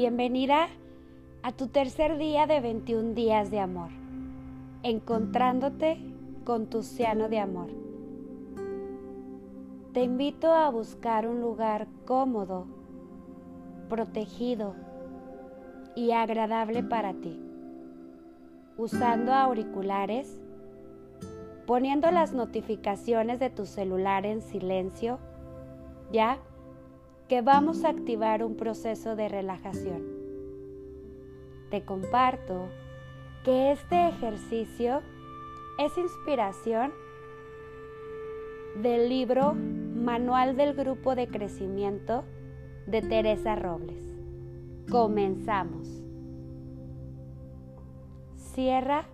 Bienvenida a tu tercer día de 21 días de amor, encontrándote con tu océano de amor. Te invito a buscar un lugar cómodo, protegido y agradable para ti, usando auriculares, poniendo las notificaciones de tu celular en silencio, ya que vamos a activar un proceso de relajación. Te comparto que este ejercicio es inspiración del libro Manual del Grupo de Crecimiento de Teresa Robles. Comenzamos. Cierra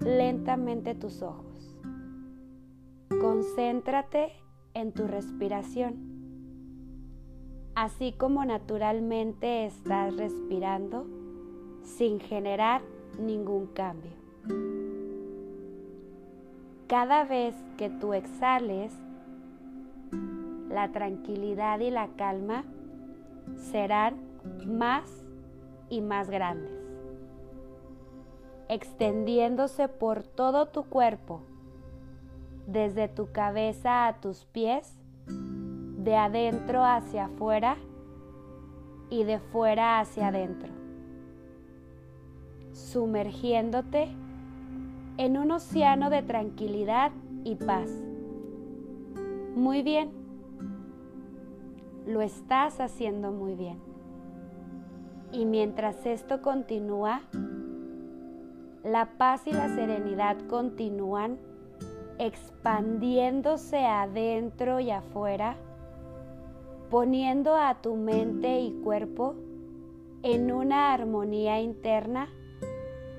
lentamente tus ojos. Concéntrate en tu respiración así como naturalmente estás respirando sin generar ningún cambio. Cada vez que tú exhales, la tranquilidad y la calma serán más y más grandes, extendiéndose por todo tu cuerpo, desde tu cabeza a tus pies de adentro hacia afuera y de fuera hacia adentro, sumergiéndote en un océano de tranquilidad y paz. Muy bien, lo estás haciendo muy bien. Y mientras esto continúa, la paz y la serenidad continúan expandiéndose adentro y afuera poniendo a tu mente y cuerpo en una armonía interna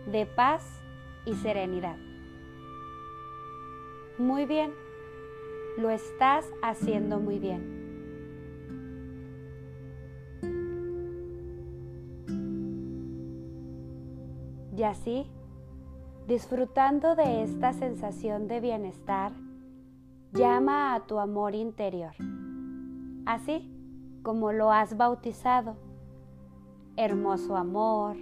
de paz y serenidad. Muy bien, lo estás haciendo muy bien. Y así, disfrutando de esta sensación de bienestar, llama a tu amor interior así como lo has bautizado. Hermoso amor,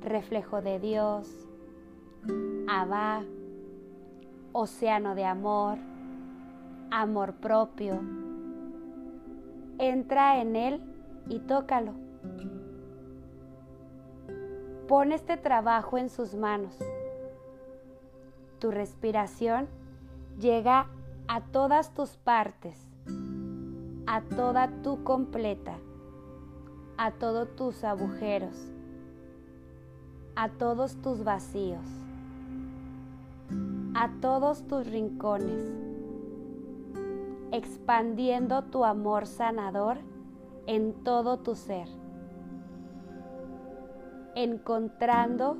reflejo de Dios, Abba, océano de amor, amor propio. Entra en él y tócalo. Pon este trabajo en sus manos. Tu respiración llega a todas tus partes a toda tu completa, a todos tus agujeros, a todos tus vacíos, a todos tus rincones, expandiendo tu amor sanador en todo tu ser, encontrando,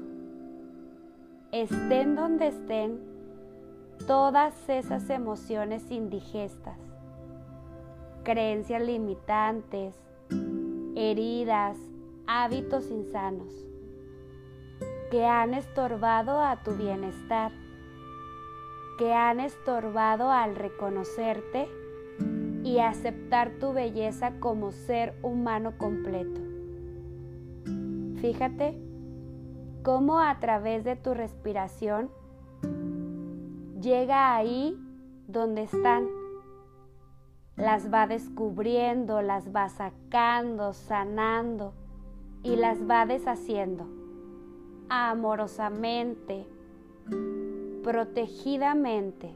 estén donde estén, todas esas emociones indigestas creencias limitantes, heridas, hábitos insanos que han estorbado a tu bienestar, que han estorbado al reconocerte y aceptar tu belleza como ser humano completo. Fíjate cómo a través de tu respiración llega ahí donde están las va descubriendo, las va sacando, sanando y las va deshaciendo amorosamente, protegidamente,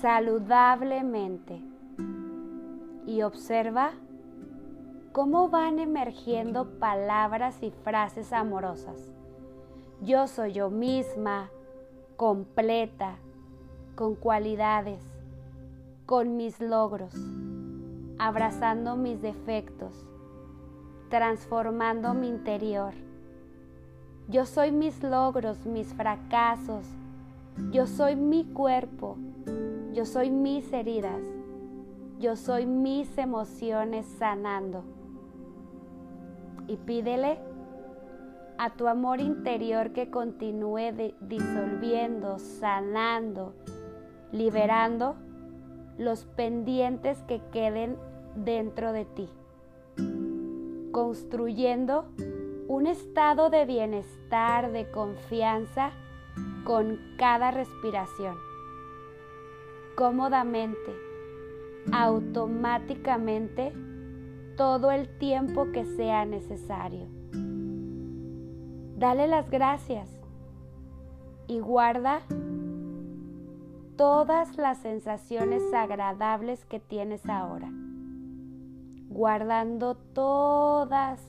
saludablemente. Y observa cómo van emergiendo palabras y frases amorosas. Yo soy yo misma, completa, con cualidades con mis logros, abrazando mis defectos, transformando mi interior. Yo soy mis logros, mis fracasos. Yo soy mi cuerpo. Yo soy mis heridas. Yo soy mis emociones sanando. Y pídele a tu amor interior que continúe disolviendo, sanando, liberando los pendientes que queden dentro de ti. construyendo un estado de bienestar, de confianza con cada respiración. Cómodamente, automáticamente, todo el tiempo que sea necesario. Dale las gracias y guarda todas las sensaciones agradables que tienes ahora, guardando todas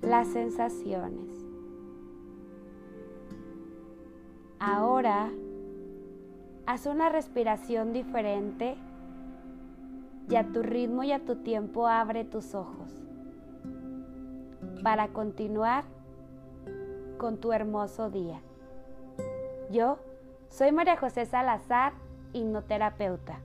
las sensaciones. Ahora, haz una respiración diferente y a tu ritmo y a tu tiempo abre tus ojos para continuar con tu hermoso día. Yo soy María José Salazar, hipnoterapeuta.